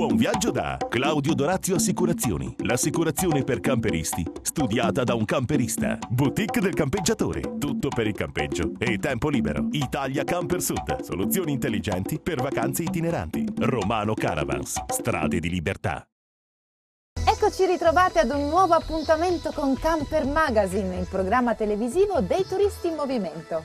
Buon viaggio da Claudio Dorazio Assicurazioni. L'assicurazione per camperisti, studiata da un camperista. Boutique del campeggiatore. Tutto per il campeggio e tempo libero. Italia Camper Sud. Soluzioni intelligenti per vacanze itineranti. Romano Caravans. Strade di libertà. Eccoci ritrovati ad un nuovo appuntamento con Camper Magazine, il programma televisivo dei turisti in movimento.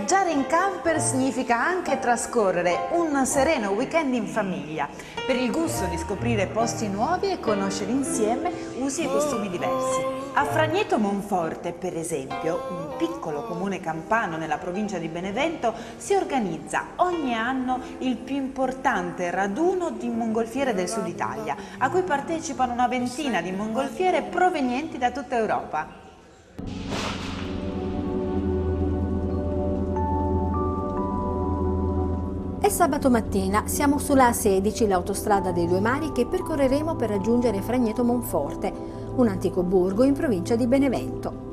Viaggiare in camper significa anche trascorrere un sereno weekend in famiglia, per il gusto di scoprire posti nuovi e conoscere insieme usi e costumi diversi. A Fragneto Monforte, per esempio, un piccolo comune campano nella provincia di Benevento, si organizza ogni anno il più importante raduno di mongolfiere del sud Italia, a cui partecipano una ventina di mongolfiere provenienti da tutta Europa. Sabato mattina, siamo sulla A16, l'autostrada dei due mari che percorreremo per raggiungere Fragneto Monforte, un antico borgo in provincia di Benevento.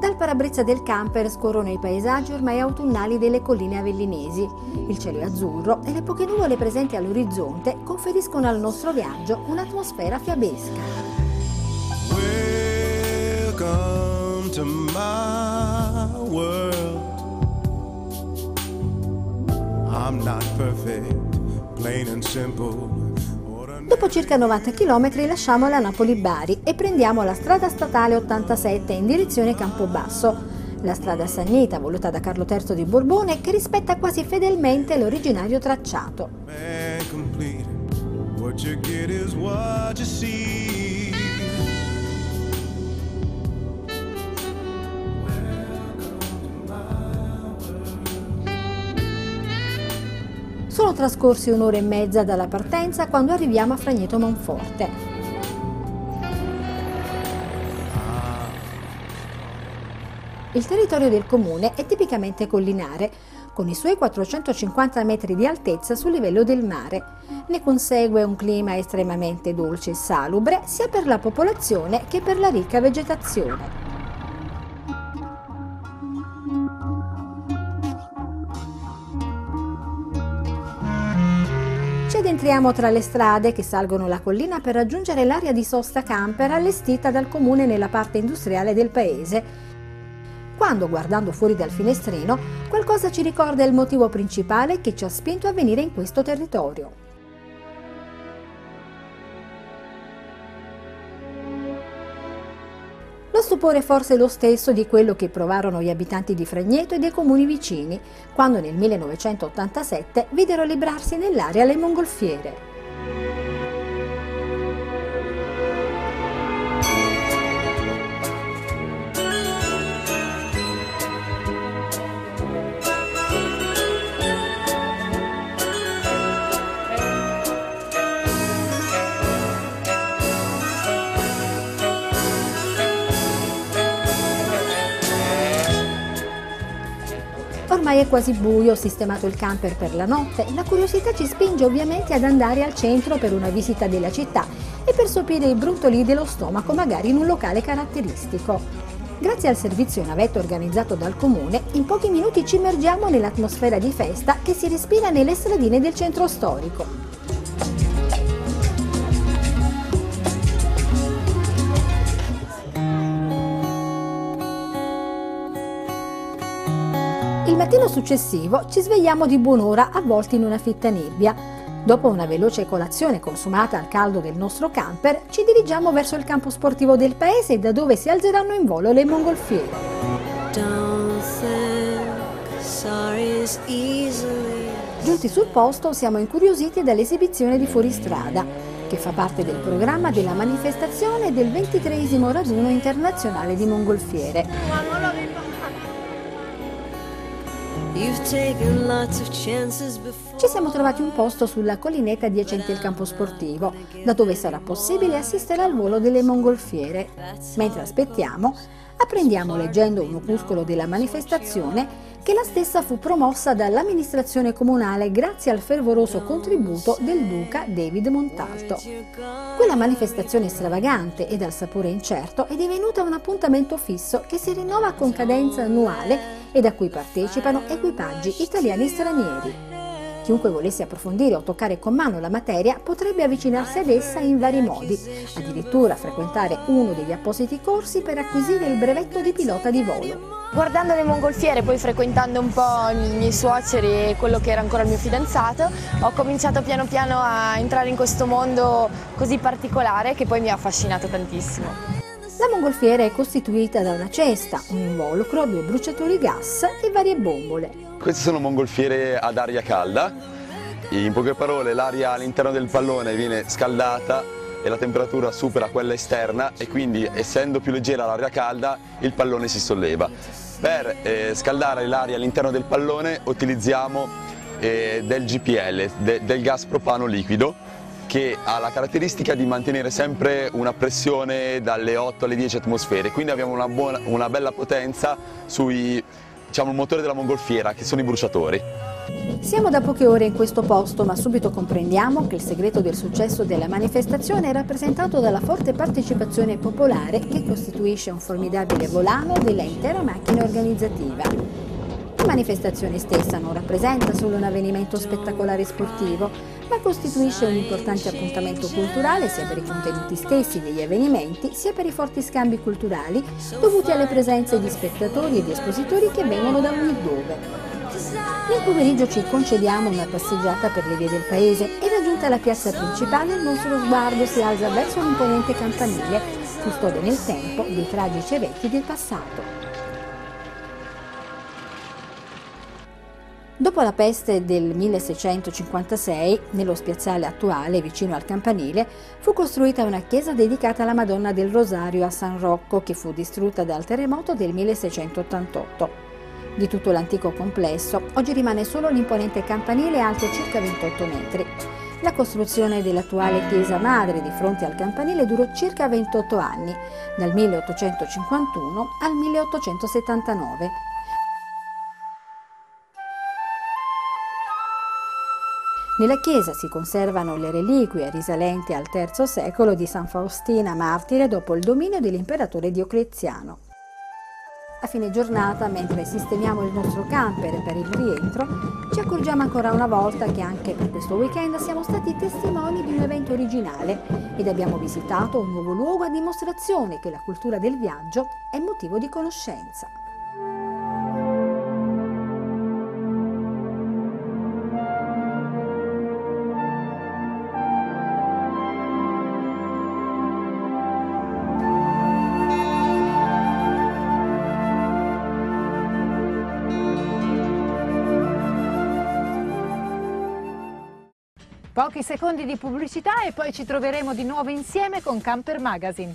Dal parabrezza del camper scorrono i paesaggi ormai autunnali delle colline avellinesi. Il cielo è azzurro e le poche nuvole presenti all'orizzonte conferiscono al nostro viaggio un'atmosfera fiabesca. Welcome to my world. Dopo circa 90 km lasciamo la Napoli-Bari e prendiamo la strada statale 87 in direzione Campobasso. La strada Sannita, voluta da Carlo III di Borbone, che rispetta quasi fedelmente l'originario tracciato. Trascorsi un'ora e mezza dalla partenza quando arriviamo a Fragneto Monforte. Il territorio del comune è tipicamente collinare, con i suoi 450 metri di altezza sul livello del mare. Ne consegue un clima estremamente dolce e salubre sia per la popolazione che per la ricca vegetazione. Entriamo tra le strade che salgono la collina per raggiungere l'area di sosta camper allestita dal comune nella parte industriale del paese. Quando, guardando fuori dal finestrino, qualcosa ci ricorda il motivo principale che ci ha spinto a venire in questo territorio. Stupore forse lo stesso di quello che provarono gli abitanti di Fragneto e dei comuni vicini, quando nel 1987 videro librarsi nell'area le mongolfiere. Ormai è quasi buio, sistemato il camper per la notte, la curiosità ci spinge ovviamente ad andare al centro per una visita della città e per sopire i brontoli dello stomaco magari in un locale caratteristico. Grazie al servizio navetta organizzato dal comune, in pochi minuti ci immergiamo nell'atmosfera di festa che si respira nelle stradine del centro storico. Mattino successivo ci svegliamo di buon'ora avvolti in una fitta nebbia. Dopo una veloce colazione consumata al caldo del nostro camper, ci dirigiamo verso il campo sportivo del paese da dove si alzeranno in volo le mongolfiere. Giunti sul posto siamo incuriositi dall'esibizione di fuoristrada, che fa parte del programma della manifestazione del 23 raduno internazionale di mongolfiere. Ci siamo trovati un posto sulla collinetta adiacente al campo sportivo, da dove sarà possibile assistere al volo delle mongolfiere. Mentre aspettiamo, apprendiamo leggendo un opuscolo della manifestazione che la stessa fu promossa dall'amministrazione comunale grazie al fervoroso contributo del duca David Montalto. Quella manifestazione stravagante e dal sapore incerto è divenuta un appuntamento fisso che si rinnova con cadenza annuale e a cui partecipano equipaggi italiani e stranieri. Chiunque volesse approfondire o toccare con mano la materia potrebbe avvicinarsi ad essa in vari modi, addirittura frequentare uno degli appositi corsi per acquisire il brevetto di pilota di volo. Guardando le mongolfiere, poi frequentando un po' i miei suoceri e quello che era ancora il mio fidanzato, ho cominciato piano piano a entrare in questo mondo così particolare che poi mi ha affascinato tantissimo. La mongolfiera è costituita da una cesta, un involucro, due bruciatori gas e varie bombole. Queste sono mongolfiere ad aria calda, in poche parole l'aria all'interno del pallone viene scaldata e la temperatura supera quella esterna e quindi essendo più leggera l'aria calda il pallone si solleva. Per eh, scaldare l'aria all'interno del pallone utilizziamo eh, del GPL, de, del gas propano liquido che ha la caratteristica di mantenere sempre una pressione dalle 8 alle 10 atmosfere, quindi abbiamo una, buona, una bella potenza sui diciamo, motore della mongolfiera, che sono i bruciatori. Siamo da poche ore in questo posto, ma subito comprendiamo che il segreto del successo della manifestazione è rappresentato dalla forte partecipazione popolare che costituisce un formidabile volano della intera macchina organizzativa. La manifestazione stessa non rappresenta solo un avvenimento spettacolare sportivo, ma costituisce un importante appuntamento culturale sia per i contenuti stessi degli avvenimenti, sia per i forti scambi culturali dovuti alle presenze di spettatori e di espositori che vengono da ogni dove. Nel pomeriggio ci concediamo una passeggiata per le vie del paese e raggiunta la piazza principale il nostro sguardo si alza verso l'imponente campanile, custode nel tempo dei tragici eventi del passato. Dopo la peste del 1656, nello spiazzale attuale, vicino al campanile, fu costruita una chiesa dedicata alla Madonna del Rosario a San Rocco, che fu distrutta dal terremoto del 1688. Di tutto l'antico complesso, oggi rimane solo l'imponente campanile alto circa 28 metri. La costruzione dell'attuale chiesa madre di fronte al campanile durò circa 28 anni, dal 1851 al 1879 Nella chiesa si conservano le reliquie risalenti al III secolo di San Faustina martire dopo il dominio dell'imperatore Diocleziano. A fine giornata, mentre sistemiamo il nostro camper per il rientro, ci accorgiamo ancora una volta che anche per questo weekend siamo stati testimoni di un evento originale ed abbiamo visitato un nuovo luogo a dimostrazione che la cultura del viaggio è motivo di conoscenza. Pochi secondi di pubblicità e poi ci troveremo di nuovo insieme con Camper Magazine.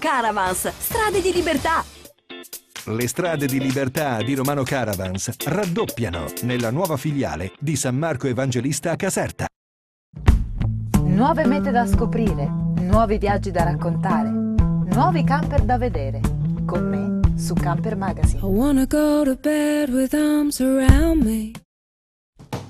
Caravans, strade di libertà. Le strade di libertà di Romano Caravans raddoppiano nella nuova filiale di San Marco Evangelista a Caserta. Nuove mete da scoprire, nuovi viaggi da raccontare, nuovi camper da vedere. Con me su Camper Magazine. I wanna go to bed with arms around me.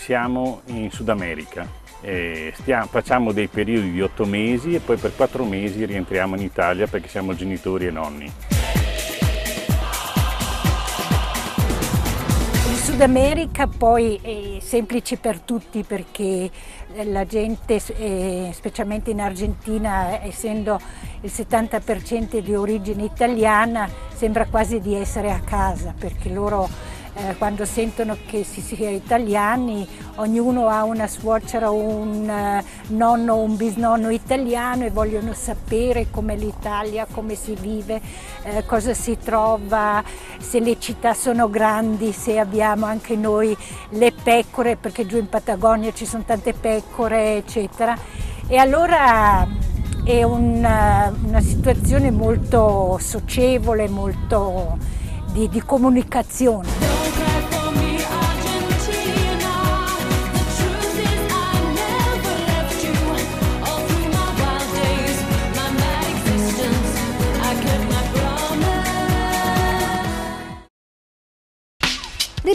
siamo in Sud America, stiamo, facciamo dei periodi di otto mesi e poi per quattro mesi rientriamo in Italia perché siamo genitori e nonni. Sud America poi è semplice per tutti perché la gente, specialmente in Argentina, essendo il 70% di origine italiana, sembra quasi di essere a casa perché loro eh, quando sentono che si sia italiani, ognuno ha una suocera o un eh, nonno o un bisnonno italiano e vogliono sapere com'è l'Italia, come si vive, eh, cosa si trova, se le città sono grandi, se abbiamo anche noi le pecore, perché giù in Patagonia ci sono tante pecore, eccetera. E allora è una, una situazione molto socievole, molto di, di comunicazione.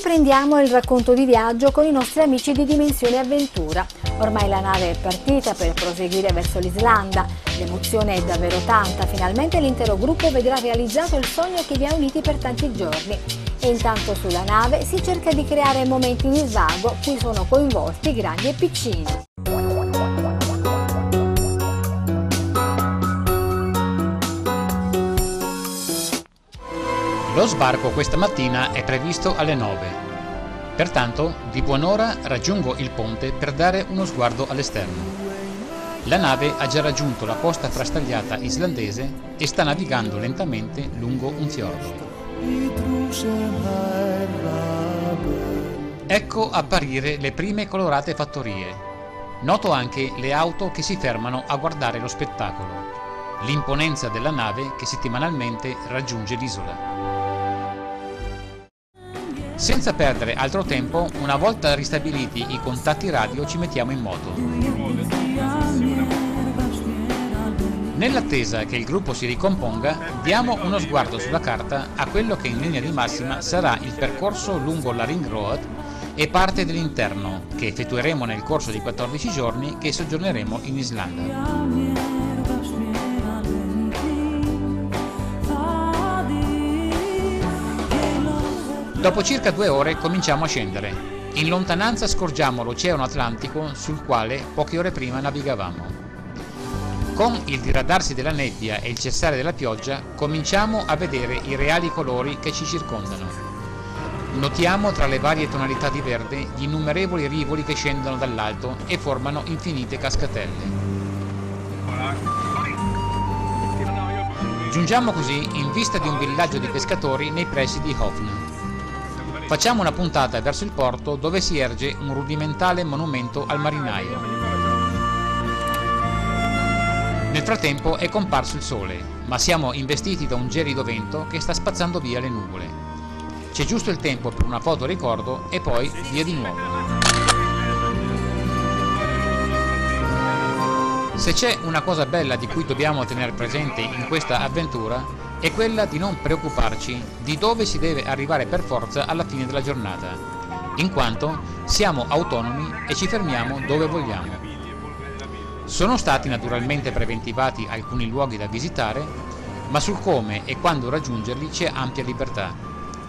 Riprendiamo il racconto di viaggio con i nostri amici di Dimensione Avventura. Ormai la nave è partita per proseguire verso l'Islanda. L'emozione è davvero tanta, finalmente l'intero gruppo vedrà realizzato il sogno che vi ha uniti per tanti giorni. E intanto sulla nave si cerca di creare momenti di svago cui sono coinvolti grandi e piccini. Lo sbarco questa mattina è previsto alle 9. Pertanto, di buon'ora raggiungo il ponte per dare uno sguardo all'esterno. La nave ha già raggiunto la costa frastagliata islandese e sta navigando lentamente lungo un fiordo. Ecco apparire le prime colorate fattorie. Noto anche le auto che si fermano a guardare lo spettacolo. L'imponenza della nave che settimanalmente raggiunge l'isola. Senza perdere altro tempo, una volta ristabiliti i contatti radio ci mettiamo in moto. Nell'attesa che il gruppo si ricomponga, diamo uno sguardo sulla carta a quello che in linea di massima sarà il percorso lungo la Ring Road e parte dell'interno che effettueremo nel corso di 14 giorni che soggiorneremo in Islanda. Dopo circa due ore cominciamo a scendere. In lontananza scorgiamo l'Oceano Atlantico sul quale poche ore prima navigavamo. Con il diradarsi della nebbia e il cessare della pioggia cominciamo a vedere i reali colori che ci circondano. Notiamo tra le varie tonalità di verde gli innumerevoli rivoli che scendono dall'alto e formano infinite cascatelle. Giungiamo così in vista di un villaggio di pescatori nei pressi di Hofn. Facciamo una puntata verso il porto dove si erge un rudimentale monumento al marinaio. Nel frattempo è comparso il sole, ma siamo investiti da un gelido vento che sta spazzando via le nuvole. C'è giusto il tempo per una foto ricordo e poi via di nuovo. Se c'è una cosa bella di cui dobbiamo tenere presente in questa avventura è quella di non preoccuparci di dove si deve arrivare per forza alla fine della giornata, in quanto siamo autonomi e ci fermiamo dove vogliamo. Sono stati naturalmente preventivati alcuni luoghi da visitare, ma sul come e quando raggiungerli c'è ampia libertà.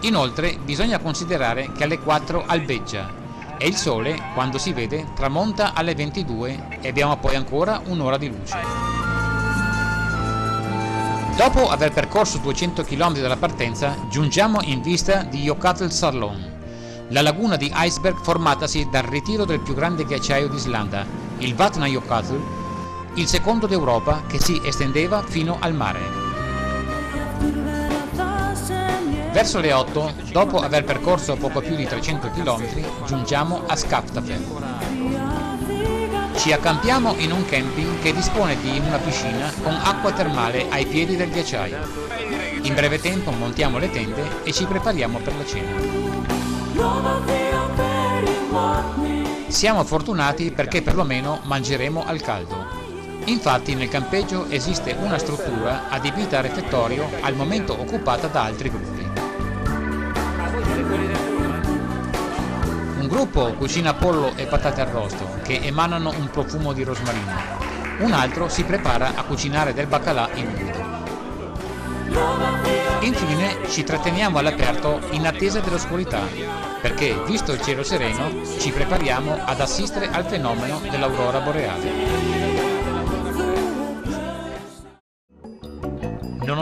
Inoltre bisogna considerare che alle 4 albeggia e il sole, quando si vede, tramonta alle 22 e abbiamo poi ancora un'ora di luce. Dopo aver percorso 200 km dalla partenza, giungiamo in vista di Jokatl Sarlon, la laguna di iceberg formatasi dal ritiro del più grande ghiacciaio d'Islanda, il Vatnajökull, il secondo d'Europa che si estendeva fino al mare. Verso le 8, dopo aver percorso poco più di 300 km, giungiamo a Skaftafell. Ci accampiamo in un camping che dispone di una piscina con acqua termale ai piedi del ghiacciaio. In breve tempo montiamo le tende e ci prepariamo per la cena. Siamo fortunati perché perlomeno mangeremo al caldo. Infatti nel campeggio esiste una struttura adibita a refettorio al momento occupata da altri gruppi. Un gruppo cucina pollo e patate arrosto che emanano un profumo di rosmarino. Un altro si prepara a cucinare del baccalà in umido. Infine ci tratteniamo all'aperto in attesa dell'oscurità, perché, visto il cielo sereno, ci prepariamo ad assistere al fenomeno dell'aurora boreale.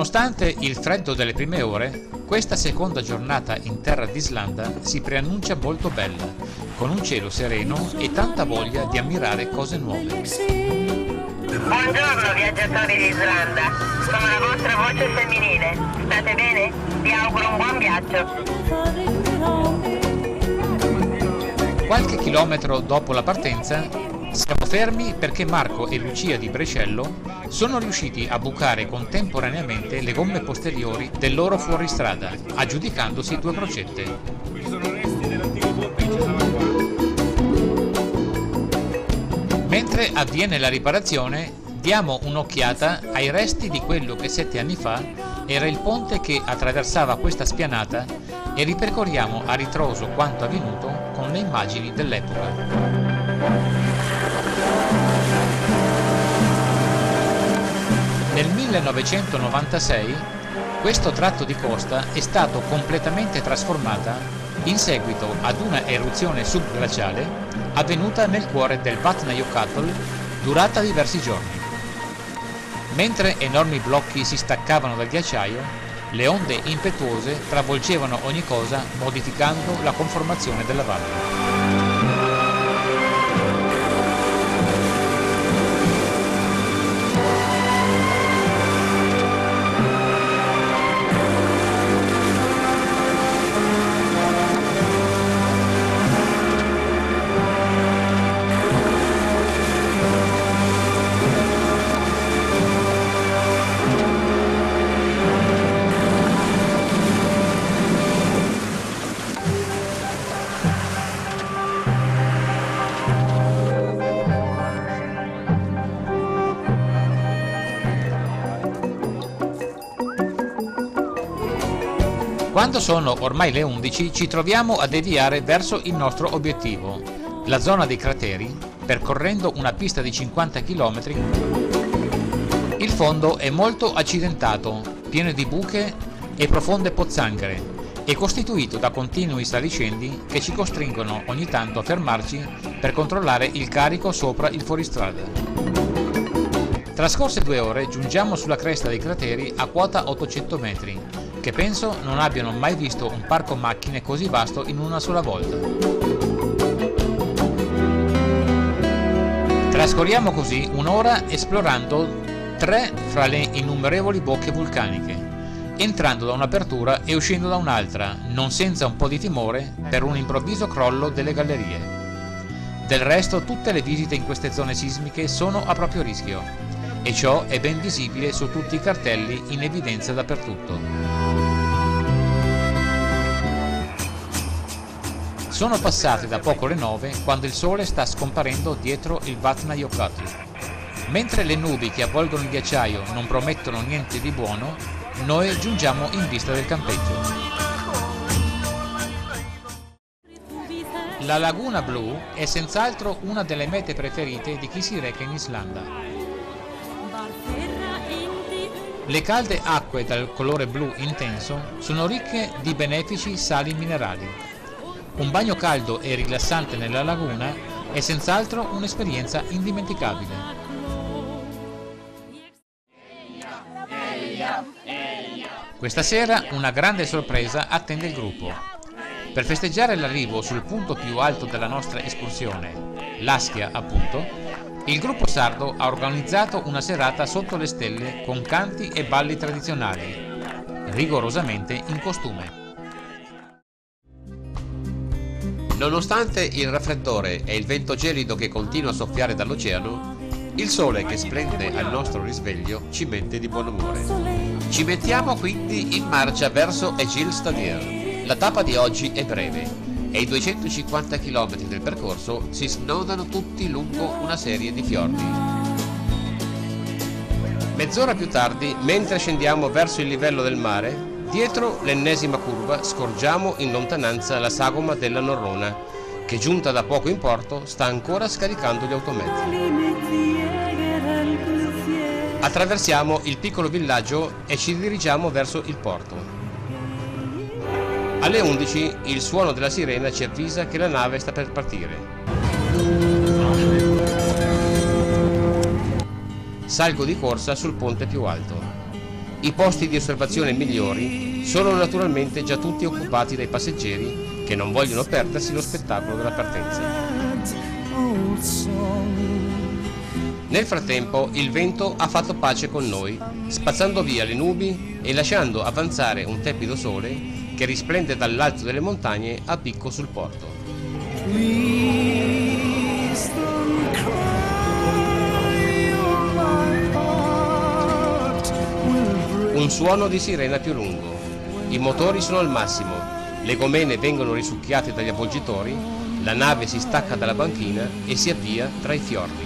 Nonostante il freddo delle prime ore, questa seconda giornata in terra d'Islanda si preannuncia molto bella, con un cielo sereno e tanta voglia di ammirare cose nuove. Buongiorno viaggiatori d'Islanda, sono la vostra voce femminile. State bene? Vi auguro un buon viaggio. Qualche chilometro dopo la partenza siamo fermi perché Marco e Lucia di Brescello sono riusciti a bucare contemporaneamente le gomme posteriori del loro fuoristrada, aggiudicandosi due crocette. Mentre avviene la riparazione, diamo un'occhiata ai resti di quello che sette anni fa era il ponte che attraversava questa spianata e ripercorriamo a ritroso quanto avvenuto con le immagini dell'epoca. Nel 1996 questo tratto di costa è stato completamente trasformata in seguito ad una eruzione subglaciale avvenuta nel cuore del Vatnajökull durata diversi giorni. Mentre enormi blocchi si staccavano dal ghiacciaio, le onde impetuose travolgevano ogni cosa modificando la conformazione della valle. Quando sono ormai le 11 ci troviamo a deviare verso il nostro obiettivo, la zona dei crateri, percorrendo una pista di 50 km. Il fondo è molto accidentato, pieno di buche e profonde pozzanghere e costituito da continui saliscendi che ci costringono ogni tanto a fermarci per controllare il carico sopra il fuoristrada. Trascorse due ore giungiamo sulla cresta dei crateri a quota 800 metri che penso non abbiano mai visto un parco macchine così vasto in una sola volta. Trascorriamo così un'ora esplorando tre fra le innumerevoli bocche vulcaniche, entrando da un'apertura e uscendo da un'altra, non senza un po' di timore per un improvviso crollo delle gallerie. Del resto tutte le visite in queste zone sismiche sono a proprio rischio e ciò è ben visibile su tutti i cartelli in evidenza dappertutto. Sono passate da poco le nove quando il sole sta scomparendo dietro il Vatnajökull. Mentre le nubi che avvolgono il ghiacciaio non promettono niente di buono, noi giungiamo in vista del campeggio. La laguna blu è senz'altro una delle mete preferite di chi si reca in Islanda. Le calde acque dal colore blu intenso sono ricche di benefici sali minerali. Un bagno caldo e rilassante nella laguna è senz'altro un'esperienza indimenticabile. Questa sera una grande sorpresa attende il gruppo. Per festeggiare l'arrivo sul punto più alto della nostra escursione, l'Aschia appunto, il gruppo sardo ha organizzato una serata sotto le stelle con canti e balli tradizionali, rigorosamente in costume. Nonostante il raffreddore e il vento gelido che continua a soffiare dall'oceano, il sole che splende al nostro risveglio ci mette di buon umore. Ci mettiamo quindi in marcia verso Egil Stadier. La tappa di oggi è breve e i 250 km del percorso si snodano tutti lungo una serie di fiordi. Mezz'ora più tardi, mentre scendiamo verso il livello del mare, dietro l'ennesima curva scorgiamo in lontananza la sagoma della Norrona, che giunta da poco in porto sta ancora scaricando gli automezzi. Attraversiamo il piccolo villaggio e ci dirigiamo verso il porto. Alle 11 il suono della sirena ci avvisa che la nave sta per partire. Salgo di corsa sul ponte più alto. I posti di osservazione migliori sono naturalmente già tutti occupati dai passeggeri che non vogliono perdersi lo spettacolo della partenza. Nel frattempo il vento ha fatto pace con noi, spazzando via le nubi e lasciando avanzare un tepido sole che risplende dall'alto delle montagne a picco sul porto. Un suono di sirena più lungo. I motori sono al massimo, le gomene vengono risucchiate dagli avvolgitori, la nave si stacca dalla banchina e si avvia tra i fiordi.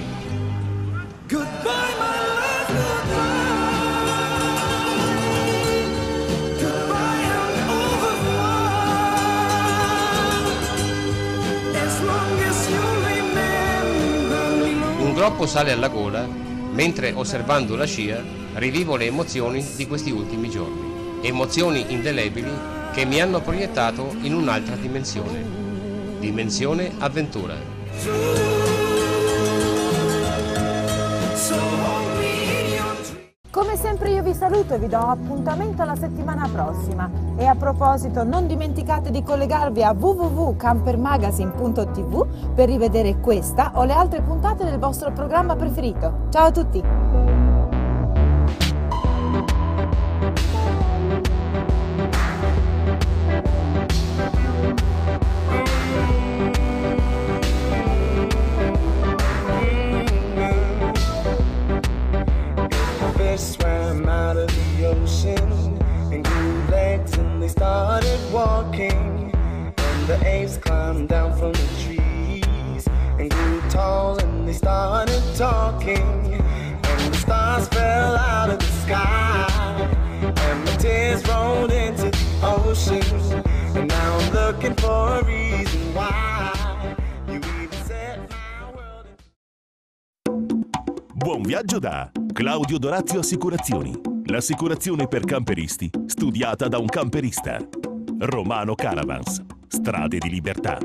Un groppo sale alla gola, mentre osservando la scia rivivo le emozioni di questi ultimi giorni. Emozioni indelebili che mi hanno proiettato in un'altra dimensione. Dimensione avventura. Come sempre io vi saluto e vi do appuntamento alla settimana prossima. E a proposito, non dimenticate di collegarvi a www.campermagazine.tv per rivedere questa o le altre puntate del vostro programma preferito. Ciao a tutti! Viaggio da Claudio Dorazio Assicurazioni. L'assicurazione per camperisti, studiata da un camperista. Romano Caravans. Strade di libertà.